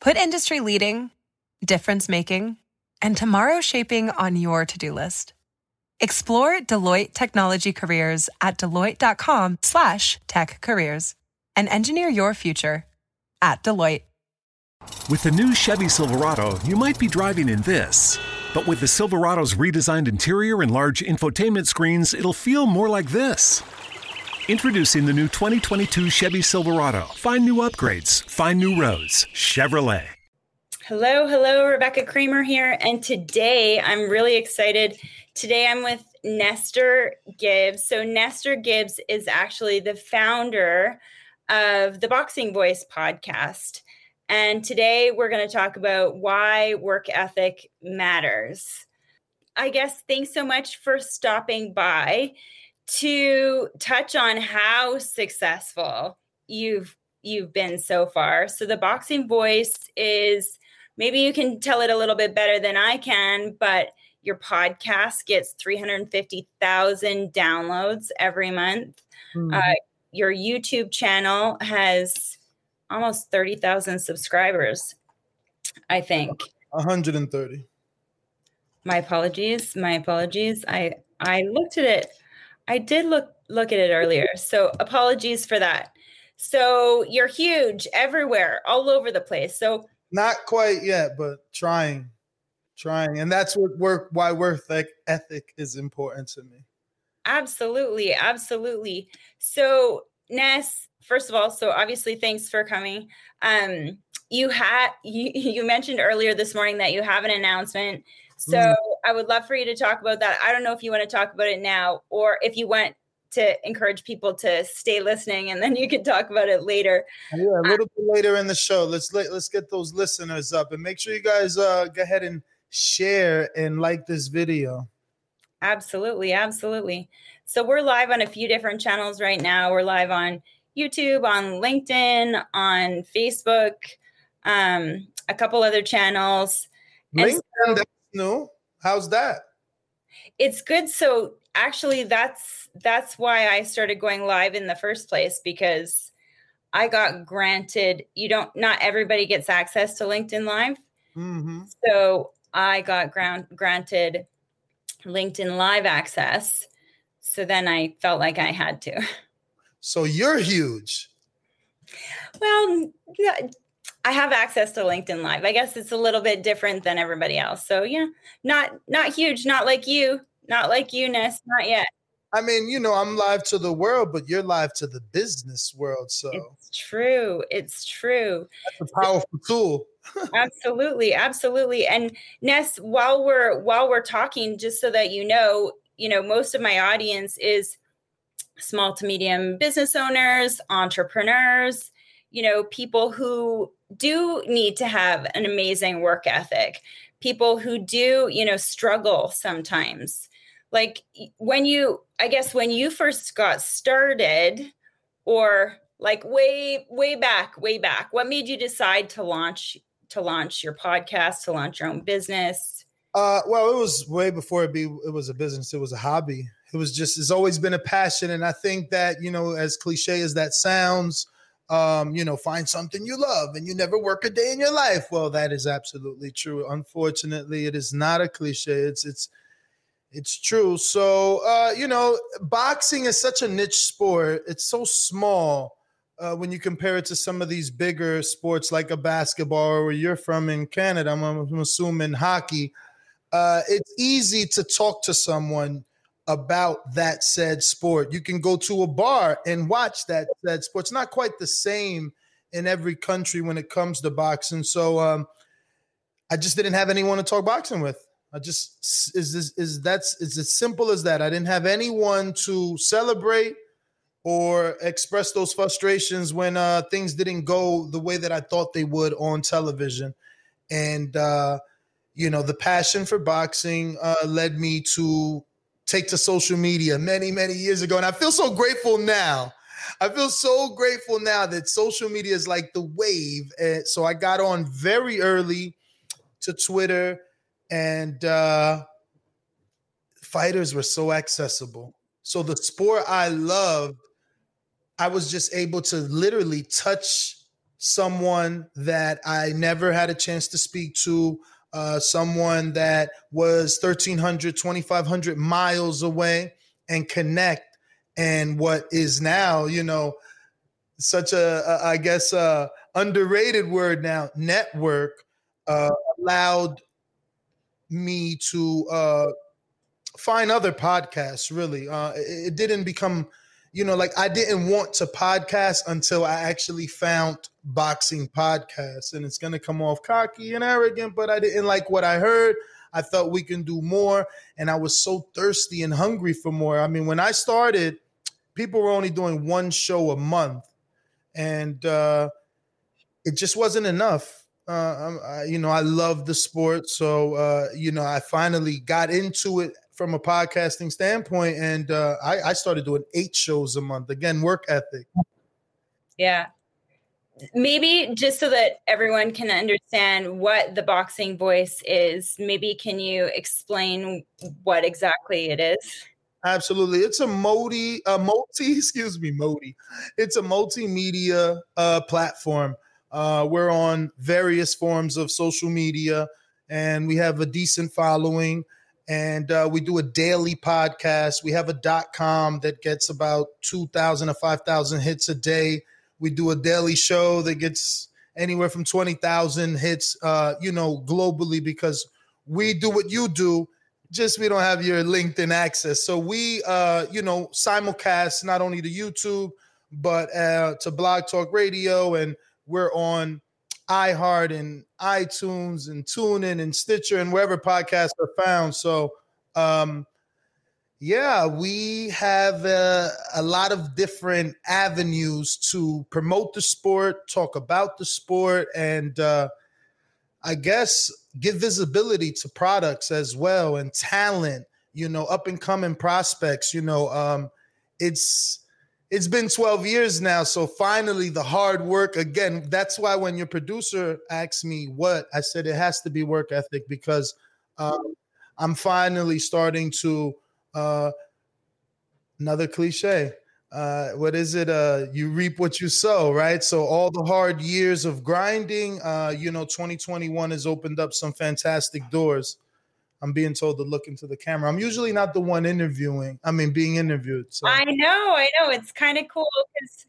Put industry leading, difference making, and tomorrow shaping on your to do list. Explore Deloitte Technology Careers at deloitte.com slash tech careers and engineer your future at Deloitte. With the new Chevy Silverado, you might be driving in this. But with the Silverado's redesigned interior and large infotainment screens, it'll feel more like this. Introducing the new 2022 Chevy Silverado. Find new upgrades, find new roads. Chevrolet. Hello, hello, Rebecca Kramer here. And today I'm really excited. Today I'm with Nestor Gibbs. So, Nestor Gibbs is actually the founder of the Boxing Voice podcast. And today we're going to talk about why work ethic matters. I guess thanks so much for stopping by to touch on how successful you've you've been so far. So the boxing voice is maybe you can tell it a little bit better than I can, but your podcast gets 350,000 downloads every month. Mm-hmm. Uh, your YouTube channel has almost 30,000 subscribers, I think. 130. My apologies. My apologies. I I looked at it. I did look look at it earlier. So apologies for that. So you're huge everywhere, all over the place. So not quite yet, but trying. Trying. And that's what work why work like ethic is important to me. Absolutely. Absolutely. So Ness, first of all, so obviously thanks for coming. Um, you had you, you mentioned earlier this morning that you have an announcement. So mm. I would love for you to talk about that. I don't know if you want to talk about it now or if you want to encourage people to stay listening and then you can talk about it later. Yeah, a little bit later in the show. Let's let, let's get those listeners up and make sure you guys uh, go ahead and share and like this video. Absolutely, absolutely. So we're live on a few different channels right now. We're live on YouTube, on LinkedIn, on Facebook, um, a couple other channels. LinkedIn, so, that's new. How's that? It's good. So actually, that's that's why I started going live in the first place because I got granted. You don't. Not everybody gets access to LinkedIn Live. Mm-hmm. So I got ground, granted LinkedIn Live access. So then I felt like I had to. So you're huge. Well, I have access to LinkedIn Live. I guess it's a little bit different than everybody else. So yeah, not not huge, not like you, not like you, Ness, not yet. I mean, you know, I'm live to the world, but you're live to the business world. So it's true. It's true. That's a powerful tool. absolutely, absolutely. And Ness, while we're while we're talking, just so that you know, you know, most of my audience is small to medium business owners, entrepreneurs, you know, people who do need to have an amazing work ethic, people who do, you know, struggle sometimes. Like when you, I guess, when you first got started, or like way, way back, way back, what made you decide to launch to launch your podcast, to launch your own business? Uh, well, it was way before it be it was a business. It was a hobby. It was just it's always been a passion, and I think that you know, as cliche as that sounds, um, you know, find something you love and you never work a day in your life. Well, that is absolutely true. Unfortunately, it is not a cliche. It's it's it's true. So uh, you know, boxing is such a niche sport. It's so small. Uh, when you compare it to some of these bigger sports like a basketball or where you're from in Canada, I'm, I'm assuming hockey, uh, it's easy to talk to someone about that said sport. You can go to a bar and watch that said sport. It's not quite the same in every country when it comes to boxing. So um, I just didn't have anyone to talk boxing with. I just is this is that's it's as simple as that. I didn't have anyone to celebrate or express those frustrations when uh, things didn't go the way that I thought they would on television. And uh, you know, the passion for boxing uh, led me to take to social media many, many years ago. And I feel so grateful now. I feel so grateful now that social media is like the wave. And so I got on very early to Twitter, and uh, fighters were so accessible. So the sport I loved, I was just able to literally touch someone that I never had a chance to speak to, uh, someone that was 1,300, 2,500 miles away and connect. And what is now, you know, such a, a I guess, uh, underrated word now, network, uh, allowed me to uh, find other podcasts. Really, uh, it, it didn't become, you know, like I didn't want to podcast until I actually found boxing podcasts, and it's gonna come off cocky and arrogant, but I didn't like what I heard. I thought we can do more, and I was so thirsty and hungry for more. I mean, when I started, people were only doing one show a month, and uh, it just wasn't enough uh, I, you know, I love the sport, so uh, you know, I finally got into it from a podcasting standpoint, and uh, I, I started doing eight shows a month. Again, work ethic. Yeah, maybe just so that everyone can understand what the boxing voice is maybe can you explain what exactly it is absolutely it's a multi a multi excuse me multi it's a multimedia uh platform uh, we're on various forms of social media and we have a decent following. And uh, we do a daily podcast. We have a dot com that gets about 2,000 to 5,000 hits a day. We do a daily show that gets anywhere from 20,000 hits, uh, you know, globally because we do what you do just we don't have your LinkedIn access. So we, uh, you know, simulcast not only to YouTube but uh, to Blog Talk Radio and we're on iHeart and iTunes and TuneIn and Stitcher and wherever podcasts are found. So, um, yeah, we have a lot of different avenues to promote the sport, talk about the sport, and uh, I guess give visibility to products as well and talent. You know, up and coming prospects. You know, um, it's it's been 12 years now. So finally, the hard work again. That's why when your producer asked me what, I said it has to be work ethic because um, I'm finally starting to, uh, another cliche. Uh, what is it? Uh, you reap what you sow, right? So all the hard years of grinding, uh, you know, 2021 has opened up some fantastic doors. I'm being told to look into the camera. I'm usually not the one interviewing. I mean, being interviewed. So I know, I know. It's kind of cool because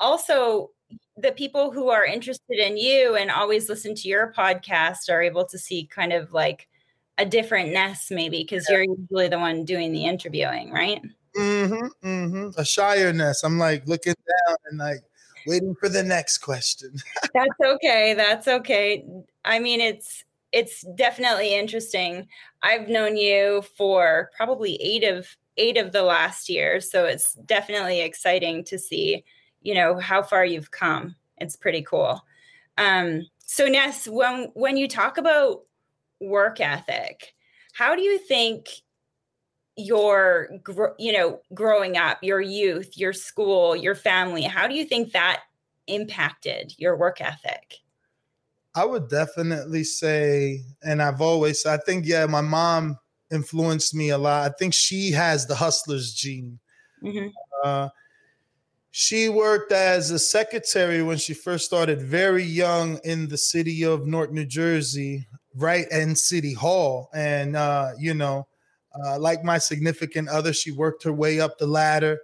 also the people who are interested in you and always listen to your podcast are able to see kind of like a different ness, maybe because yeah. you're usually the one doing the interviewing, right? Mm-hmm. Mm-hmm. A shyer ness. I'm like looking down and like waiting for the next question. That's okay. That's okay. I mean, it's it's definitely interesting. I've known you for probably eight of eight of the last year, so it's definitely exciting to see, you know, how far you've come. It's pretty cool. Um, so Ness, when when you talk about work ethic, how do you think your you know growing up, your youth, your school, your family, how do you think that impacted your work ethic? I would definitely say, and I've always, I think, yeah, my mom influenced me a lot. I think she has the hustler's gene. Mm-hmm. Uh, she worked as a secretary when she first started, very young in the city of Newark, New Jersey, right in City Hall. And, uh, you know, uh, like my significant other, she worked her way up the ladder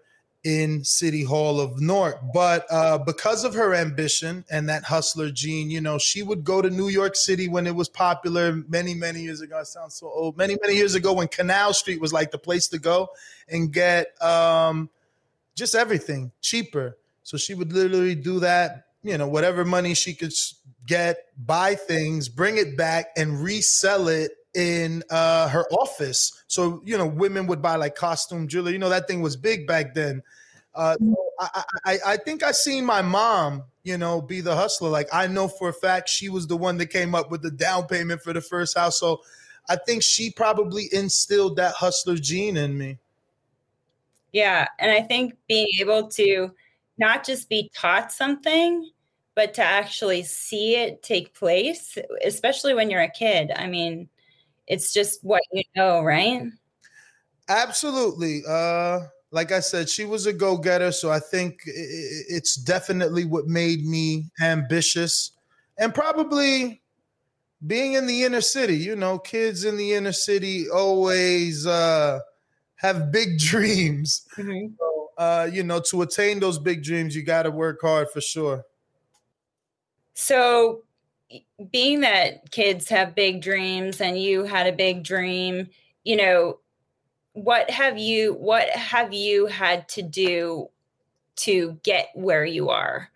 in City Hall of Newark. But uh, because of her ambition and that hustler gene, you know, she would go to New York City when it was popular many, many years ago. I sound so old. Many, many years ago when Canal Street was like the place to go and get um, just everything cheaper. So she would literally do that, you know, whatever money she could get, buy things, bring it back, and resell it in uh, her office. So you know, women would buy like costume jewelry. You know, that thing was big back then. Uh, so I, I, I think I seen my mom, you know, be the hustler. Like I know for a fact she was the one that came up with the down payment for the first house. So I think she probably instilled that hustler gene in me. Yeah, and I think being able to not just be taught something, but to actually see it take place, especially when you're a kid. I mean, it's just what you know, right? Absolutely. Uh like I said, she was a go getter. So I think it's definitely what made me ambitious and probably being in the inner city. You know, kids in the inner city always uh, have big dreams. Mm-hmm. So, uh, you know, to attain those big dreams, you got to work hard for sure. So, being that kids have big dreams and you had a big dream, you know, what have you what have you had to do to get where you are?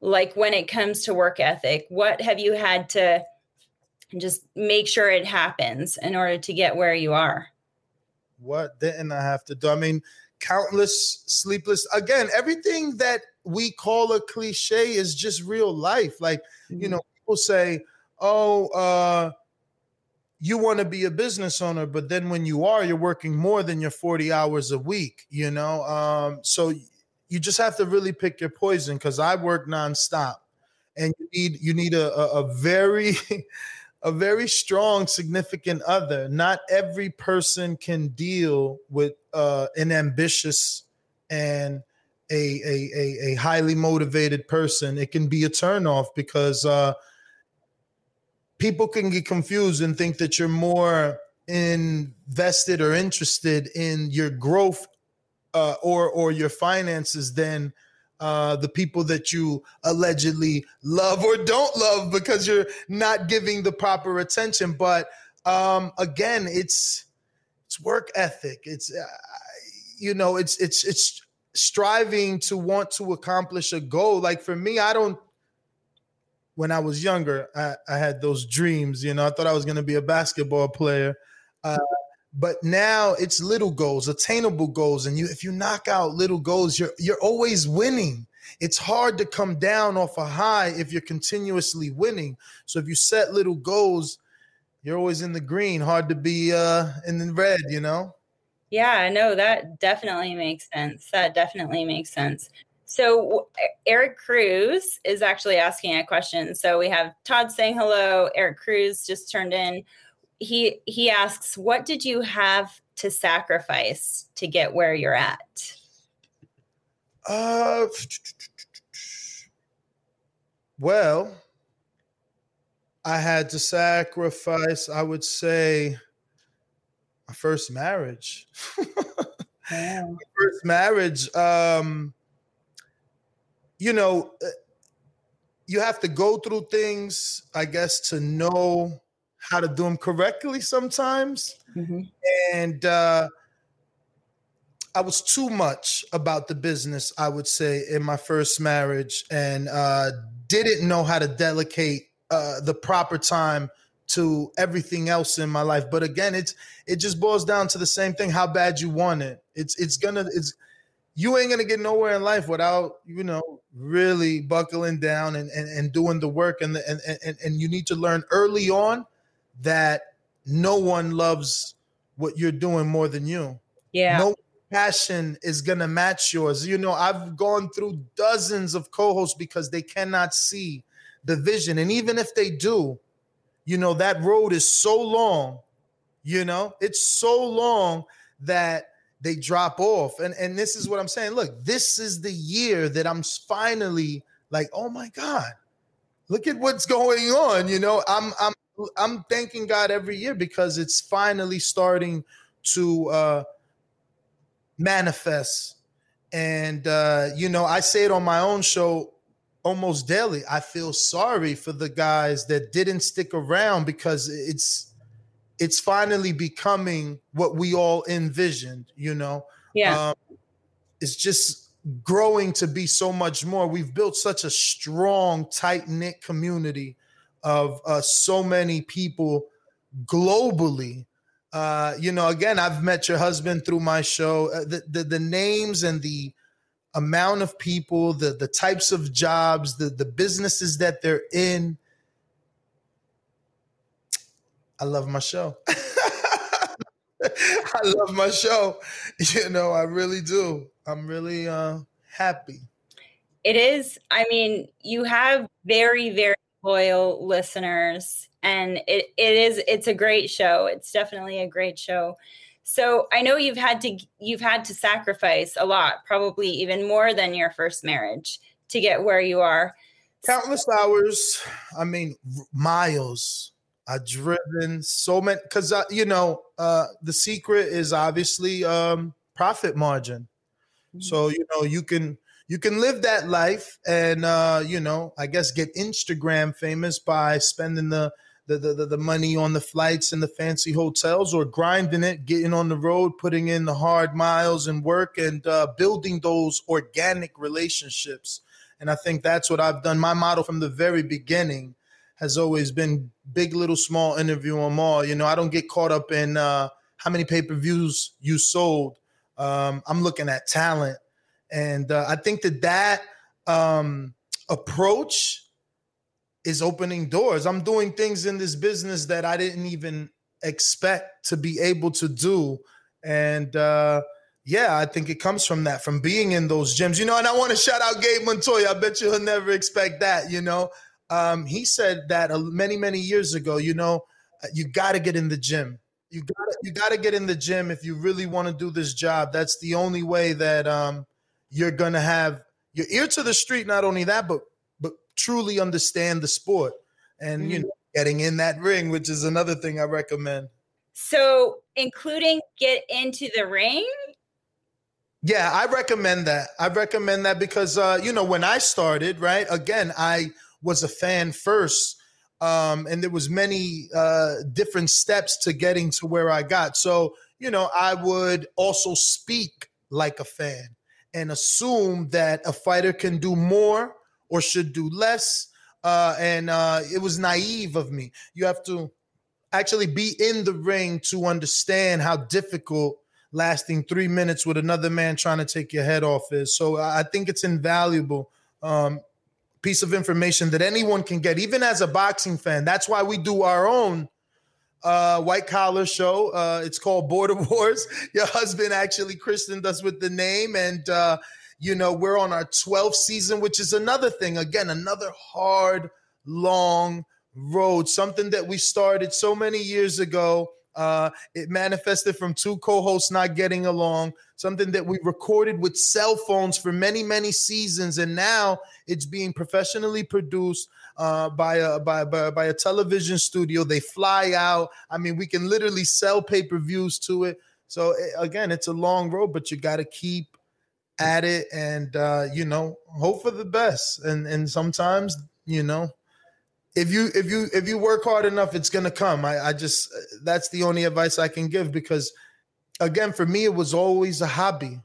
Like when it comes to work ethic what have you had to just make sure it happens in order to get where you are? What didn't i have to do? I mean countless sleepless again everything that we call a cliche is just real life. Like mm-hmm. you know people say oh uh you want to be a business owner, but then when you are, you're working more than your 40 hours a week, you know? Um, so you just have to really pick your poison because I work nonstop and you need you need a, a, a very a very strong significant other. Not every person can deal with uh, an ambitious and a, a, a, a highly motivated person. It can be a turnoff because uh, people can get confused and think that you're more invested or interested in your growth uh, or or your finances than uh, the people that you allegedly love or don't love because you're not giving the proper attention. But um, again, it's it's work ethic. It's uh, you know, it's it's it's striving to want to accomplish a goal. Like for me, I don't when I was younger, I, I had those dreams. You know, I thought I was going to be a basketball player. Uh, but now it's little goals, attainable goals, and you if you knock out little goals, you're you're always winning. It's hard to come down off a high if you're continuously winning. So if you set little goals, you're always in the green. Hard to be uh, in the red, you know. Yeah, no, that definitely makes sense. That definitely makes sense. So Eric Cruz is actually asking a question. So we have Todd saying hello. Eric Cruz just turned in. He he asks, "What did you have to sacrifice to get where you're at?" Uh, well, I had to sacrifice. I would say my first marriage. my first marriage. Um, you know, uh, you have to go through things, I guess, to know how to do them correctly sometimes. Mm-hmm. And uh, I was too much about the business, I would say, in my first marriage and uh, didn't know how to delegate uh, the proper time to everything else in my life. But again, it's it just boils down to the same thing: how bad you want it. It's it's gonna it's you ain't gonna get nowhere in life without you know really buckling down and and, and doing the work and, the, and and and you need to learn early on that no one loves what you're doing more than you. Yeah. No passion is gonna match yours. You know i've gone through dozens of co-hosts because they cannot see the vision. And even if they do you know that road is so long you know it's so long that they drop off. And and this is what I'm saying. Look, this is the year that I'm finally like, oh my God, look at what's going on. You know, I'm I'm I'm thanking God every year because it's finally starting to uh manifest. And uh, you know, I say it on my own show almost daily. I feel sorry for the guys that didn't stick around because it's it's finally becoming what we all envisioned, you know? Yeah. Um, it's just growing to be so much more. We've built such a strong, tight knit community of uh, so many people globally. Uh, you know, again, I've met your husband through my show. Uh, the, the, the names and the amount of people, the the types of jobs, the the businesses that they're in, I love my show. I love my show. You know, I really do. I'm really uh happy. It is. I mean, you have very, very loyal listeners, and it, it is it's a great show. It's definitely a great show. So I know you've had to you've had to sacrifice a lot, probably even more than your first marriage to get where you are. Countless hours. I mean, miles. I've driven so many because uh, you know uh, the secret is obviously um, profit margin. Mm-hmm. So you know you can you can live that life and uh, you know I guess get Instagram famous by spending the the, the the money on the flights and the fancy hotels or grinding it, getting on the road, putting in the hard miles and work and uh, building those organic relationships. And I think that's what I've done. My model from the very beginning has always been big, little, small, interview them all. You know, I don't get caught up in uh, how many pay per views you sold. Um, I'm looking at talent, and uh, I think that that um, approach is opening doors. I'm doing things in this business that I didn't even expect to be able to do, and uh, yeah, I think it comes from that, from being in those gyms, you know. And I want to shout out Gabe Montoya. I bet you he'll never expect that, you know um, he said that many many years ago. You know, uh, you got to get in the gym. You got you got to get in the gym if you really want to do this job. That's the only way that um, you're gonna have your ear to the street. Not only that, but but truly understand the sport and mm-hmm. you know getting in that ring, which is another thing I recommend. So, including get into the ring. Yeah, I recommend that. I recommend that because uh, you know when I started, right? Again, I was a fan first um, and there was many uh, different steps to getting to where I got. So you know, I would also speak like a fan and assume that a fighter can do more or should do less. Uh, and uh, it was naive of me. You have to actually be in the ring to understand how difficult lasting three minutes with another man trying to take your head off is. So I think it's invaluable. Um, piece of information that anyone can get, even as a boxing fan. That's why we do our own uh, white collar show. Uh, it's called Border Wars. Your husband actually christened us with the name, and uh, you know we're on our 12th season, which is another thing. Again, another hard, long road. Something that we started so many years ago. Uh, it manifested from two co-hosts not getting along something that we recorded with cell phones for many, many seasons, and now it's being professionally produced uh, by a by, by, by a television studio. They fly out. I mean, we can literally sell pay per views to it. So it, again, it's a long road, but you got to keep at it, and uh, you know, hope for the best. And and sometimes, you know, if you if you if you work hard enough, it's gonna come. I, I just that's the only advice I can give because again, for me, it was always a hobby.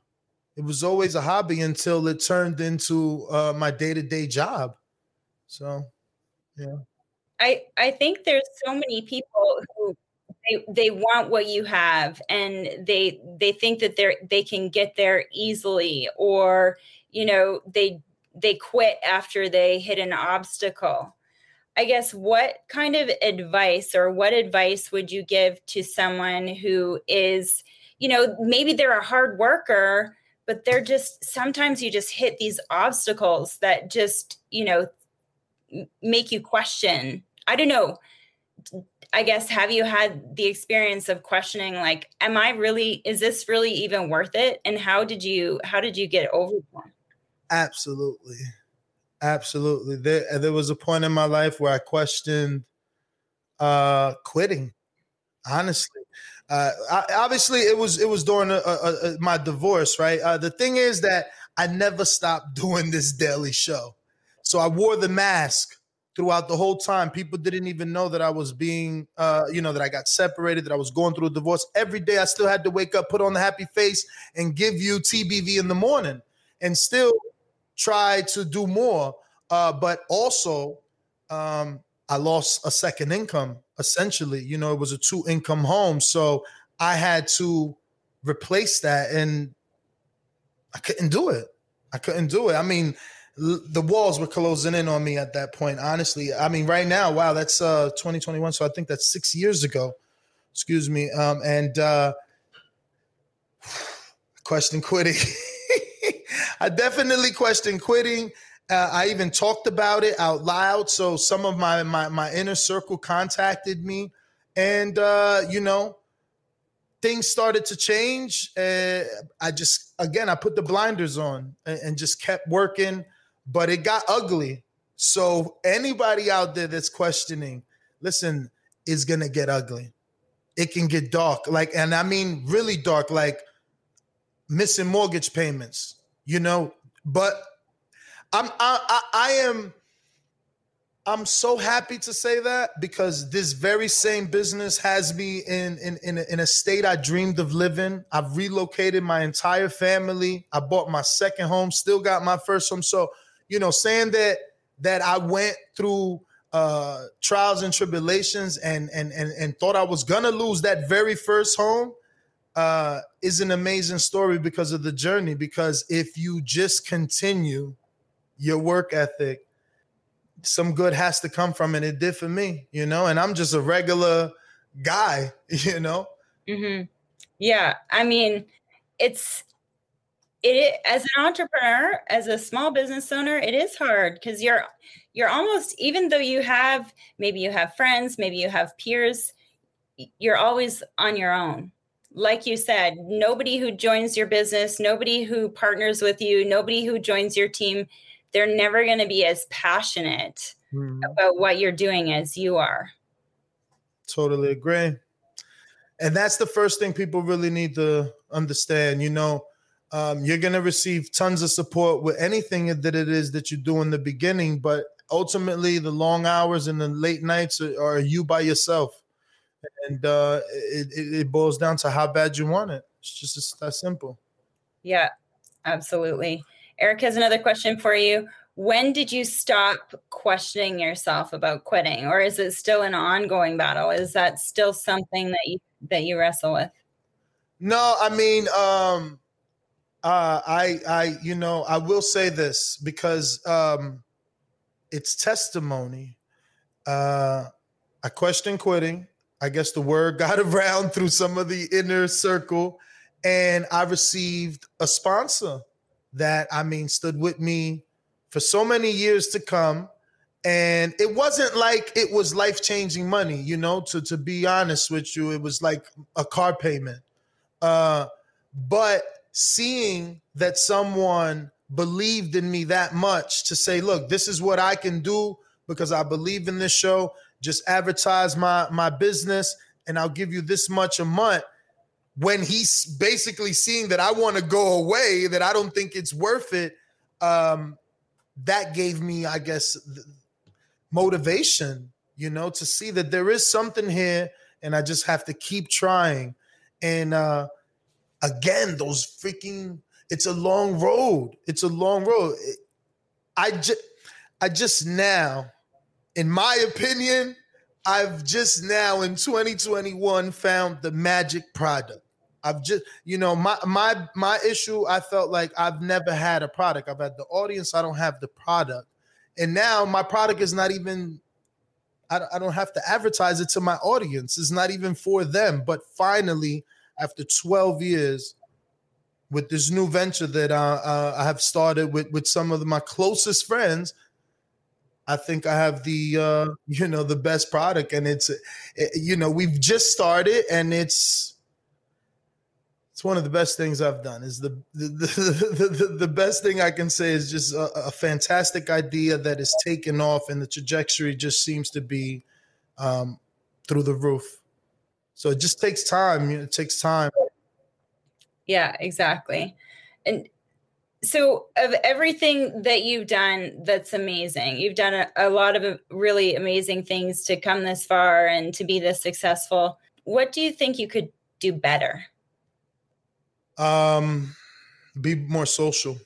It was always a hobby until it turned into uh, my day to day job. So, yeah. I I think there's so many people who they, they want what you have and they they think that they're they can get there easily or you know they they quit after they hit an obstacle i guess what kind of advice or what advice would you give to someone who is you know, maybe they're a hard worker, but they're just sometimes you just hit these obstacles that just, you know, make you question. I don't know. I guess have you had the experience of questioning like am I really is this really even worth it and how did you how did you get over that? Absolutely. Absolutely. There there was a point in my life where I questioned uh quitting. Honestly, uh, obviously, it was it was during a, a, a, my divorce, right? Uh, the thing is that I never stopped doing this daily show, so I wore the mask throughout the whole time. People didn't even know that I was being, uh, you know, that I got separated, that I was going through a divorce. Every day, I still had to wake up, put on the happy face, and give you TBV in the morning, and still try to do more. Uh, but also, um, I lost a second income essentially. You know, it was a two income home. So I had to replace that and I couldn't do it. I couldn't do it. I mean, l- the walls were closing in on me at that point, honestly. I mean, right now, wow, that's uh 2021. So I think that's six years ago. Excuse me. Um, and uh question quitting. I definitely questioned quitting. Uh, I even talked about it out loud. So some of my my, my inner circle contacted me, and uh, you know, things started to change. Uh, I just, again, I put the blinders on and, and just kept working, but it got ugly. So anybody out there that's questioning, listen, is gonna get ugly. It can get dark, like, and I mean really dark, like missing mortgage payments, you know. But I'm I, I, I am I'm so happy to say that because this very same business has me in in in a, in a state I dreamed of living. I've relocated my entire family. I bought my second home, still got my first home. So, you know, saying that that I went through uh trials and tribulations and and and and thought I was gonna lose that very first home uh is an amazing story because of the journey. Because if you just continue your work ethic some good has to come from it. It did for me, you know, and I'm just a regular guy, you know. Mm-hmm. Yeah, I mean, it's it as an entrepreneur, as a small business owner, it is hard because you're you're almost even though you have maybe you have friends, maybe you have peers, you're always on your own. Like you said, nobody who joins your business, nobody who partners with you, nobody who joins your team they're never going to be as passionate mm. about what you're doing as you are. Totally agree. And that's the first thing people really need to understand. You know, um, you're going to receive tons of support with anything that it is that you do in the beginning, but ultimately, the long hours and the late nights are, are you by yourself. And uh, it, it boils down to how bad you want it. It's just it's that simple. Yeah, absolutely. Eric has another question for you. When did you stop questioning yourself about quitting, or is it still an ongoing battle? Is that still something that you that you wrestle with? No, I mean, um, uh, I, I, you know, I will say this because um, it's testimony. Uh, I questioned quitting. I guess the word got around through some of the inner circle, and I received a sponsor that I mean stood with me for so many years to come. And it wasn't like it was life changing money, you know, to, to be honest with you, it was like a car payment. Uh, but seeing that someone believed in me that much to say, look, this is what I can do because I believe in this show, just advertise my, my business and I'll give you this much a month when he's basically seeing that I want to go away, that I don't think it's worth it, um, that gave me, I guess, motivation, you know, to see that there is something here and I just have to keep trying. And uh, again, those freaking, it's a long road. It's a long road. I just, I just now, in my opinion, I've just now in 2021 found the magic product. I've just, you know, my my my issue. I felt like I've never had a product. I've had the audience. I don't have the product, and now my product is not even. I, I don't have to advertise it to my audience. It's not even for them. But finally, after 12 years, with this new venture that uh, uh, I have started with with some of my closest friends, I think I have the uh, you know the best product, and it's it, you know we've just started, and it's it's one of the best things I've done. Is the the, the, the, the best thing I can say is just a, a, fantastic idea that is taken off, and the trajectory just seems to be um, through the roof. So it just takes time. It takes time. Yeah, exactly. And so, of everything that you've done, that's amazing. You've done a, a lot of really amazing things to come this far and to be this successful. What do you think you could do better? Um, be more social.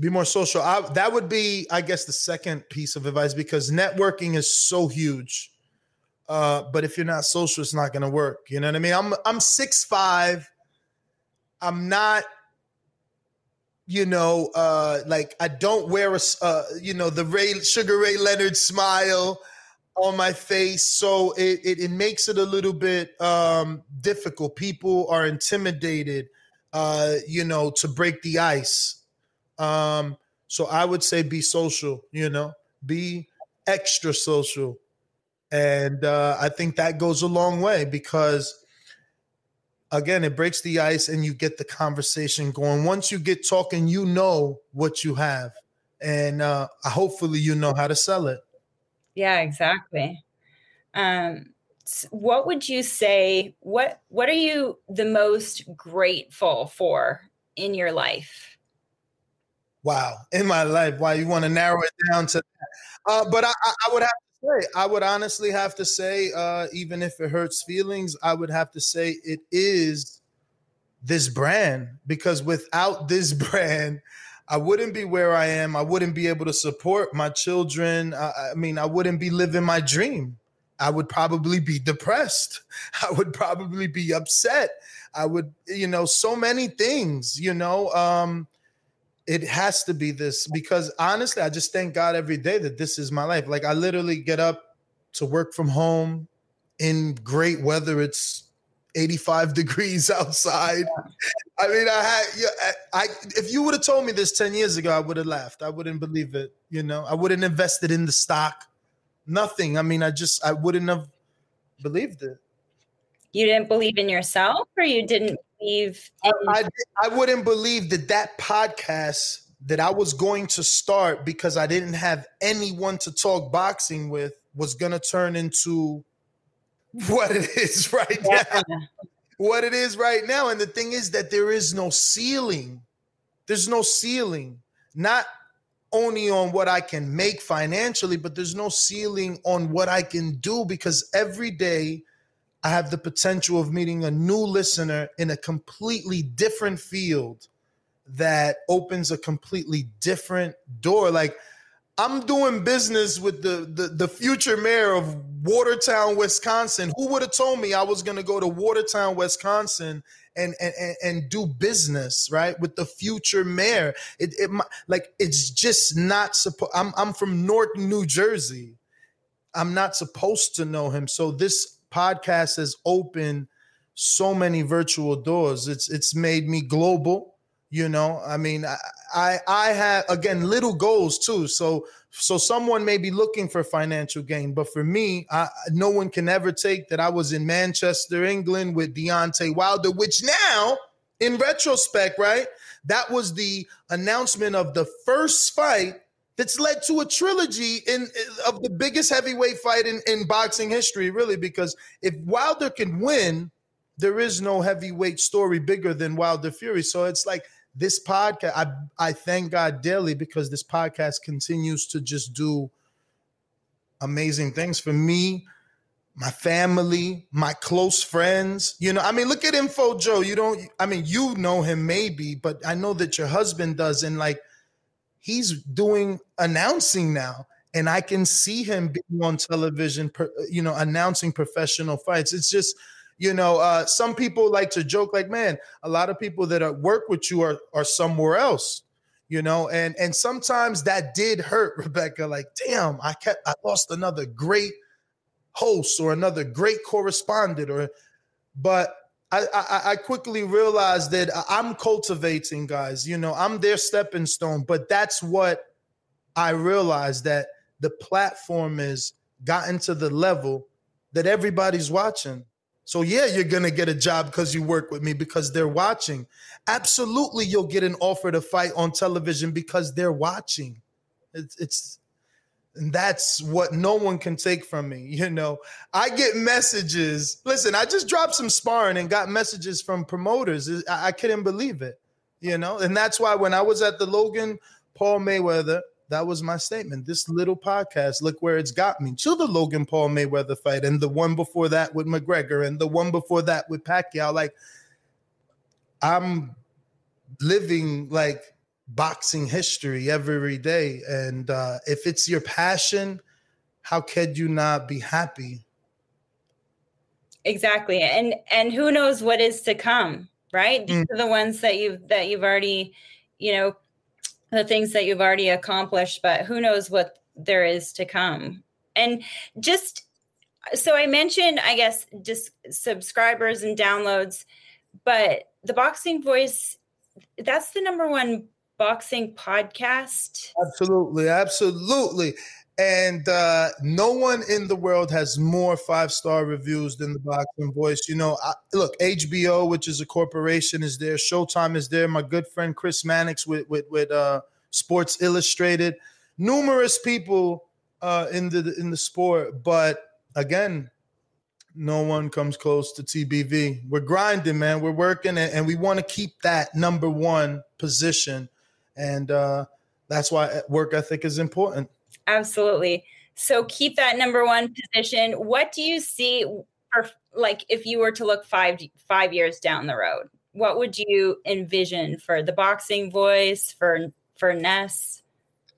Be more social. I, that would be, I guess, the second piece of advice because networking is so huge. Uh, but if you're not social, it's not to work. You know what I mean? I'm I'm six five. I'm not, you know, uh, like I don't wear a, uh, you know, the Ray Sugar Ray Leonard smile on my face, so it, it, it makes it a little bit um, difficult. People are intimidated, uh, you know, to break the ice. Um, so I would say be social, you know, be extra social, and uh, I think that goes a long way because again, it breaks the ice and you get the conversation going. Once you get talking, you know what you have. And uh, hopefully you know how to sell it. Yeah, exactly. Um, what would you say what what are you the most grateful for in your life wow in my life why you want to narrow it down to that uh, but I, I, would have say i would honestly have to say uh, even if it hurts feelings i would have to say it is this brand because without this brand I wouldn't be where I am. I wouldn't be able to support my children. I, I mean, I wouldn't be living my dream. I would probably be depressed. I would probably be upset. I would, you know, so many things, you know. Um, it has to be this because honestly, I just thank God every day that this is my life. Like I literally get up to work from home in great weather. It's 85 degrees outside. I mean, I had, yeah, I, if you would have told me this 10 years ago, I would have laughed. I wouldn't believe it. You know, I wouldn't invested in the stock nothing. I mean, I just I wouldn't have believed it. You didn't believe in yourself, or you didn't believe? I, I, I wouldn't believe that that podcast that I was going to start because I didn't have anyone to talk boxing with was going to turn into what it is right yeah. now. What it is right now. And the thing is that there is no ceiling. There's no ceiling. Not only on what I can make financially, but there's no ceiling on what I can do because every day I have the potential of meeting a new listener in a completely different field that opens a completely different door. Like I'm doing business with the, the, the future mayor of Watertown, Wisconsin. Who would have told me I was going to go to Watertown, Wisconsin and and and do business right with the future mayor. It, it like it's just not supposed. I'm I'm from North New Jersey. I'm not supposed to know him. So this podcast has opened so many virtual doors. It's it's made me global. You know, I mean, I I, I have again little goals too. So so someone may be looking for financial gain, but for me, I, no one can ever take that I was in Manchester, England with Deontay Wilder, which now, in retrospect, right, that was the announcement of the first fight that's led to a trilogy in eh, of the biggest heavyweight fight in, in boxing history, really, because if Wilder can win, there is no heavyweight story bigger than Wilder Fury. So it's like this podcast, I, I thank God daily because this podcast continues to just do amazing things for me, my family, my close friends. You know, I mean, look at Info Joe. You don't, I mean, you know him maybe, but I know that your husband does. And like, he's doing announcing now. And I can see him being on television, you know, announcing professional fights. It's just, you know, uh, some people like to joke like, man, a lot of people that work with you are are somewhere else, you know, and and sometimes that did hurt Rebecca. Like, damn, I kept I lost another great host or another great correspondent, or but I, I, quickly realized that I'm cultivating guys. You know, I'm their stepping stone, but that's what I realized that the platform is gotten to the level that everybody's watching. So yeah, you're gonna get a job because you work with me because they're watching. Absolutely, you'll get an offer to fight on television because they're watching. It's, it's and that's what no one can take from me. You know, I get messages. Listen, I just dropped some sparring and got messages from promoters. I, I couldn't believe it. You know, and that's why when I was at the Logan Paul Mayweather that was my statement. This little podcast, look where it's got me to the Logan Paul Mayweather fight, and the one before that with McGregor, and the one before that with Pacquiao. Like, I'm living like boxing history every day. And uh, if it's your passion, how could you not be happy? Exactly. And and who knows what is to come, right? These mm. are the ones that you've that you've already, you know, the things that you've already accomplished, but who knows what there is to come. And just so I mentioned, I guess, just subscribers and downloads, but the Boxing Voice, that's the number one boxing podcast. Absolutely. Absolutely. and uh, no one in the world has more five star reviews than the Boxing Voice. You know, I, look, HBO, which is a corporation, is there. Showtime is there. My good friend Chris Mannix with with with uh, Sports Illustrated. Numerous people uh, in the in the sport, but again, no one comes close to TBV. We're grinding, man. We're working, and, and we want to keep that number one position, and uh, that's why work ethic is important. Absolutely. So keep that number one position. What do you see for like if you were to look five five years down the road? What would you envision for the boxing voice for for Ness?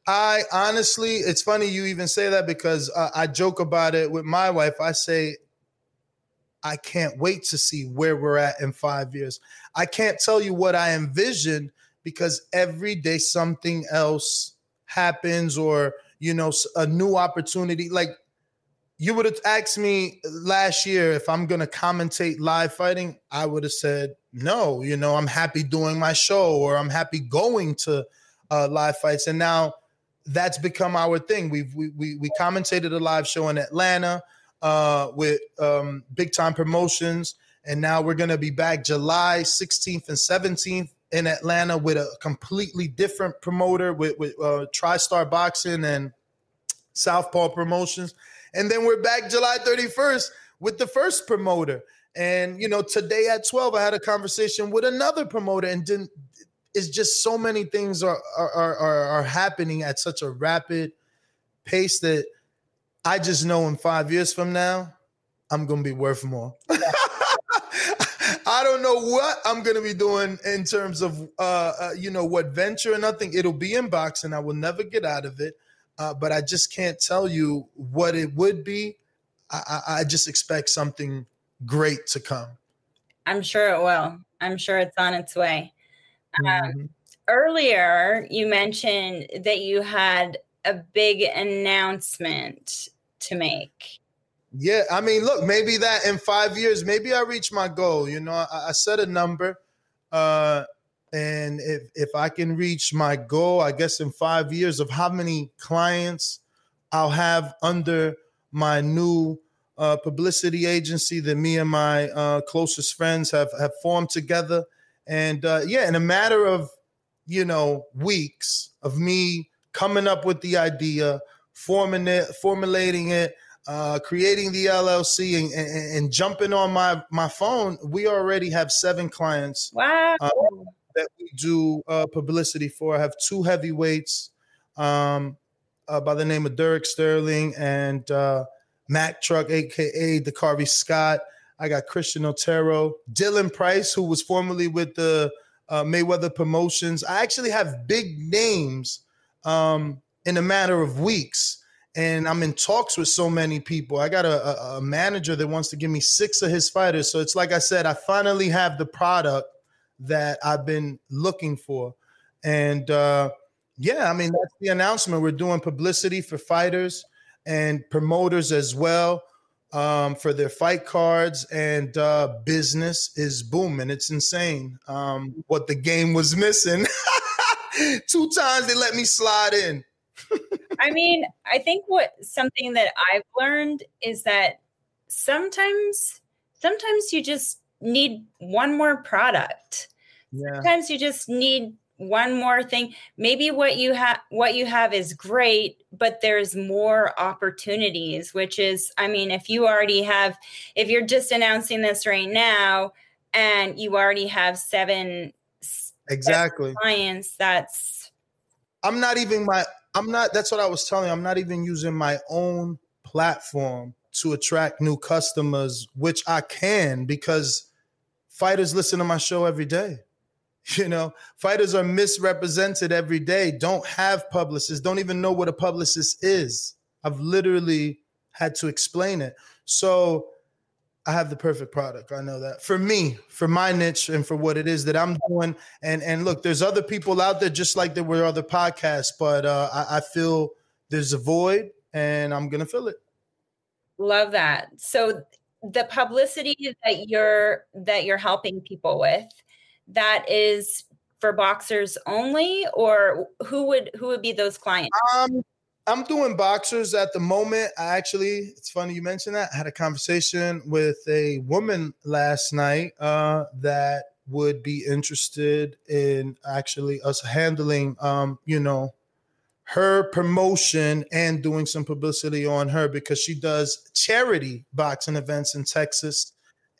I honestly, it's funny you even say that because uh, I joke about it with my wife. I say, I can't wait to see where we're at in five years. I can't tell you what I envision because every day something else happens or you know, a new opportunity. Like you would have asked me last year if I'm going to commentate live fighting, I would have said no. You know, I'm happy doing my show or I'm happy going to uh, live fights, and now that's become our thing. We've we we, we commentated a live show in Atlanta uh, with um, Big Time Promotions, and now we're going to be back July 16th and 17th in Atlanta with a completely different promoter with with uh, TriStar Boxing and Southpaw Promotions, and then we're back July 31st with the first promoter. And you know, today at 12, I had a conversation with another promoter, and didn't. It's just so many things are are are, are happening at such a rapid pace that I just know in five years from now, I'm gonna be worth more. I don't know what I'm going to be doing in terms of, uh, uh, you know, what venture or nothing. It'll be in boxing. I will never get out of it. Uh, but I just can't tell you what it would be. I, I, just expect something great to come. I'm sure it will. I'm sure it's on its way. Um, mm-hmm. earlier, you mentioned that you had a big announcement to make. Yeah, I mean, look, maybe that in five years, maybe I reach my goal. You know, I, I set a number, uh, and if if I can reach my goal, I guess in five years of how many clients I'll have under my new uh, publicity agency that me and my uh, closest friends have have formed together, and uh, yeah, in a matter of you know weeks of me coming up with the idea, forming it, formulating it uh, creating the LLC and, and, and, jumping on my my phone, we already have seven clients. Wow. Uh, that we do uh, publicity for. I have two heavyweights um, uh, by the name of Derek Sterling and uh, Mac Truck, aka the Carvey Scott. I got Christian Otero, Dylan Price, who was formerly with the uh, Mayweather Promotions. I actually have big names um, in a matter of weeks and I'm in talks with so many people. I got a, a, manager that wants to give me six of his fighters. So it's like I said, I finally have the product that I've been looking for. And uh, yeah, I mean, that's the announcement. We're doing publicity for fighters and promoters as well um, for their fight cards, and uh, business is booming. It's insane um, what the game was missing. Two times they let me slide in. I mean, I think what something that I've learned is that sometimes sometimes you just need one more product. Yeah. Sometimes you just need one more thing. Maybe what you have what you have is great, but there's more opportunities, which is I mean, if you already have if you're just announcing this right now and you already have seven exactly clients, that's I'm not even my I'm not. That's what I was telling you. I'm not even using my own platform to attract new customers, which I can because fighters listen to my show every day. You know, fighters are misrepresented every day, don't have publicists, don't even know what a publicist is. I've literally had to explain it. So I have the perfect product. I know that for me, for my niche, and for what it is that I'm doing. And and look, there's other people out there just like there were other podcasts, but uh, I, I feel there's a void, and I'm gonna fill it. Love that. So the publicity that you're that you're helping people with, that is for boxers only, or who would who would be those clients? Um, I'm doing boxers at the moment. I actually, it's funny you mentioned that. I had a conversation with a woman last night uh, that would be interested in actually us handling, um, you know, her promotion and doing some publicity on her because she does charity boxing events in Texas.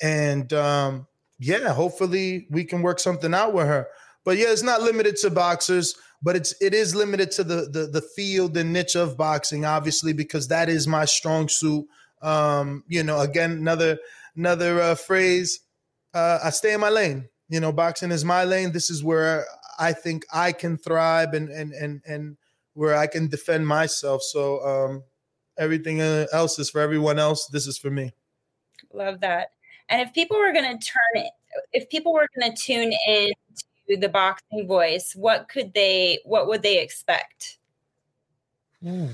And um, yeah, hopefully we can work something out with her. But yeah, it's not limited to boxers, but it's it is limited to the the, the field and niche of boxing, obviously, because that is my strong suit. Um, you know, again, another another uh, phrase. Uh, I stay in my lane. You know, boxing is my lane. This is where I think I can thrive and and and and where I can defend myself. So um, everything uh, else is for everyone else. This is for me. Love that. And if people were going to turn it, if people were going to tune in to the boxing voice, what could they, what would they expect? Ooh,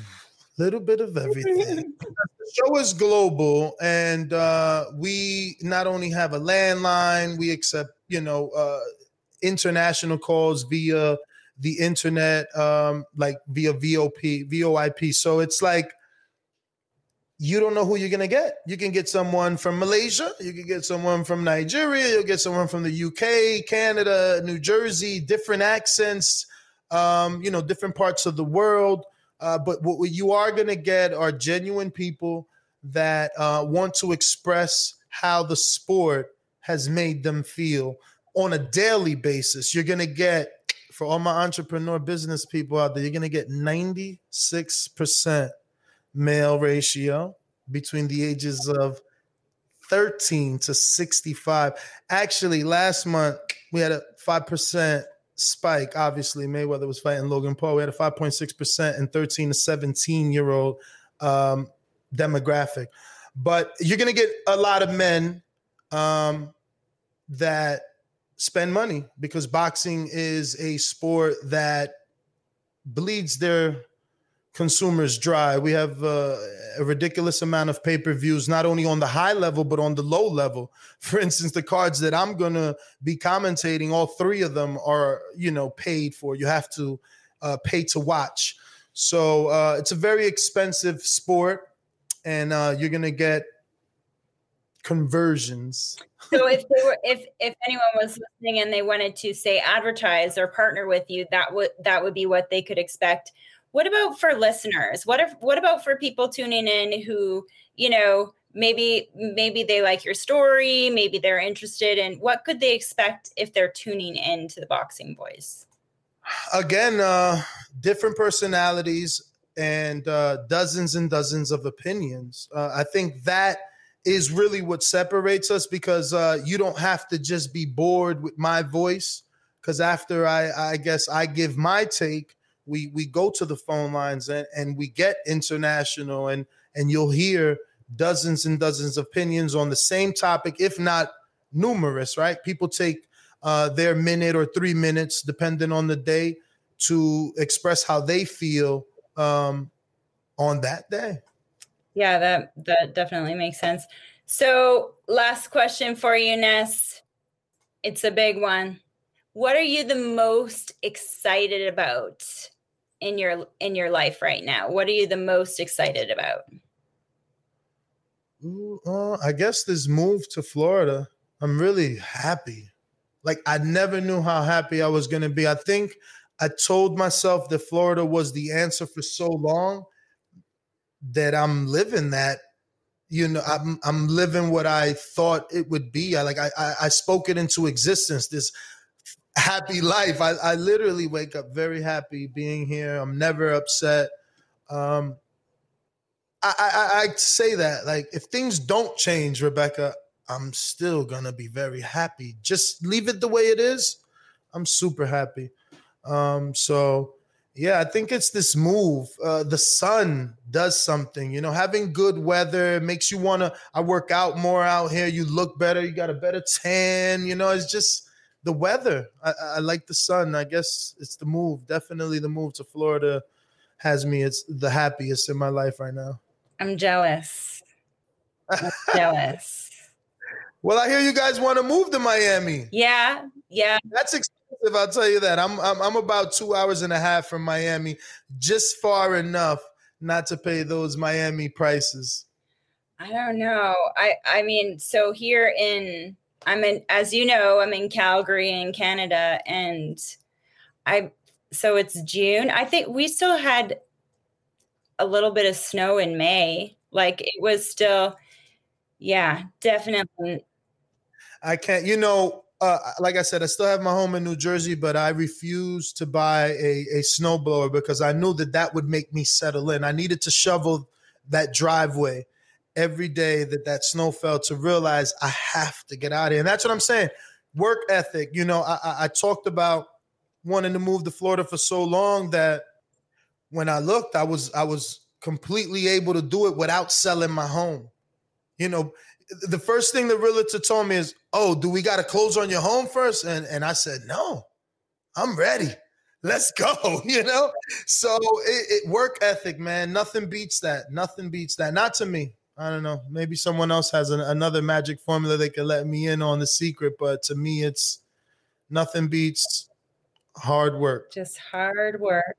little bit of everything. the show is global, and uh, we not only have a landline, we accept, you know, uh, international calls via the internet, um, like via VOP, VOIP. So it's like you don't know who you're gonna get. You can get someone from Malaysia, you can get someone from Nigeria, you'll get someone from the UK, Canada, New Jersey, different accents, um, you know, different parts of the world. Uh, but what you are gonna get are genuine people that uh, want to express how the sport has made them feel on a daily basis. You're gonna get for all my entrepreneur business people out there, you're going to get 96% male ratio between the ages of 13 to 65. Actually, last month we had a 5% spike. Obviously, Mayweather was fighting Logan Paul. We had a 5.6% in 13 to 17 year old um, demographic. But you're going to get a lot of men um, that spend money because boxing is a sport that bleeds their consumers dry. We have uh, a ridiculous amount of pay per views, not only on the high level, but on the low level. For instance, the cards that I'm going to be commentating, all three of them are, you know, paid for. You have to uh, pay to watch. So uh, it's a very expensive sport, and uh, you're going to get conversions. so if they were if if anyone was listening and they wanted to say advertise or partner with you, that would that would be what they could expect. What about for listeners? What if what about for people tuning in who, you know, maybe maybe they like your story, maybe they're interested in what could they expect if they're tuning in to the boxing voice? Again, uh different personalities and uh dozens and dozens of opinions. Uh, I think that is really what separates us because uh, you don't have to just be bored with my voice. Because after I, I guess I give my take, we we go to the phone lines and, and we get international and and you'll hear dozens and dozens of opinions on the same topic, if not numerous. Right? People take uh, their minute or three minutes, depending on the day, to express how they feel um, on that day. Yeah, that that definitely makes sense. So, last question for you, Ness. It's a big one. What are you the most excited about in your in your life right now? What are you the most excited about? Ooh, uh, I guess this move to Florida. I'm really happy. Like I never knew how happy I was going to be. I think I told myself that Florida was the answer for so long that I'm living that. You know, I'm I'm living what I thought it would be. I like I I, I spoke it into existence. This happy life. I, I literally wake up very happy being here. I'm never upset. Um, I, I, I say that like if things don't change, Rebecca, I'm still gonna be very happy. Just leave it the way it is. I'm super happy. Um, so yeah, I think it's this move. Uh, the sun does something, you know, having good weather makes you want to. I work out more out here. You look better. You got a better tan. You know, it's just the weather. I, I like the sun. I guess it's the move. Definitely the move to Florida has me. It's the happiest in my life right now. I'm jealous. I'm jealous. Well, I hear you guys want to move to Miami. Yeah, yeah. That's expensive. I'll tell you that. I'm, I'm I'm about two hours and a half from Miami, just far enough not to pay those Miami prices? I don't know. I I mean, so here in I'm in as you know, I'm in Calgary in Canada and I so it's June. I think we still had a little bit of snow in May. Like it was still yeah, definitely. I can't, you know, uh, like I said, I still have my home in New Jersey, but I refused to buy a, a snowblower because I knew that that would make me settle in. I needed to shovel that driveway every day that that snow fell to realize I have to get out of here. And that's what I'm saying. Work ethic. You know, I, I, I talked about wanting to move to Florida for so long that when I looked, I was I was completely able to do it without selling my home. You know, the first thing the realtor told me is, "Oh, do we got to close on your home first? And and I said, "No, I'm ready. Let's go." You know, so it, it, work ethic, man. Nothing beats that. Nothing beats that. Not to me. I don't know. Maybe someone else has an, another magic formula they can let me in on the secret, but to me, it's nothing beats hard work. Just hard work.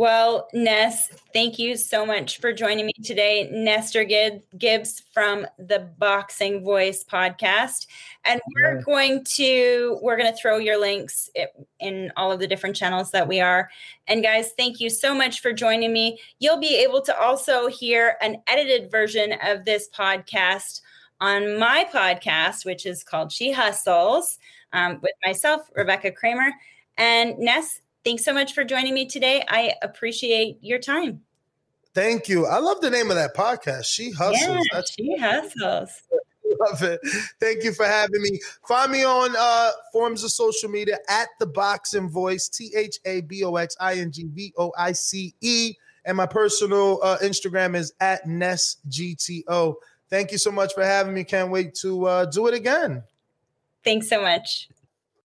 Well, Ness, thank you so much for joining me today. Nestor Gibbs from the Boxing Voice podcast. And we're going to we're going to throw your links in all of the different channels that we are. And guys, thank you so much for joining me. You'll be able to also hear an edited version of this podcast on my podcast, which is called She Hustles, um, with myself, Rebecca Kramer. And Ness, thanks so much for joining me today. I appreciate your time. Thank you. I love the name of that podcast. She hustles. Yeah, That's she hustles. Love it. Thank you for having me. Find me on uh, forms of social media at the Boxing Voice, T H A B O X I N G V O I C E. And my personal uh, Instagram is at Ness GTO. Thank you so much for having me. Can't wait to uh, do it again. Thanks so much.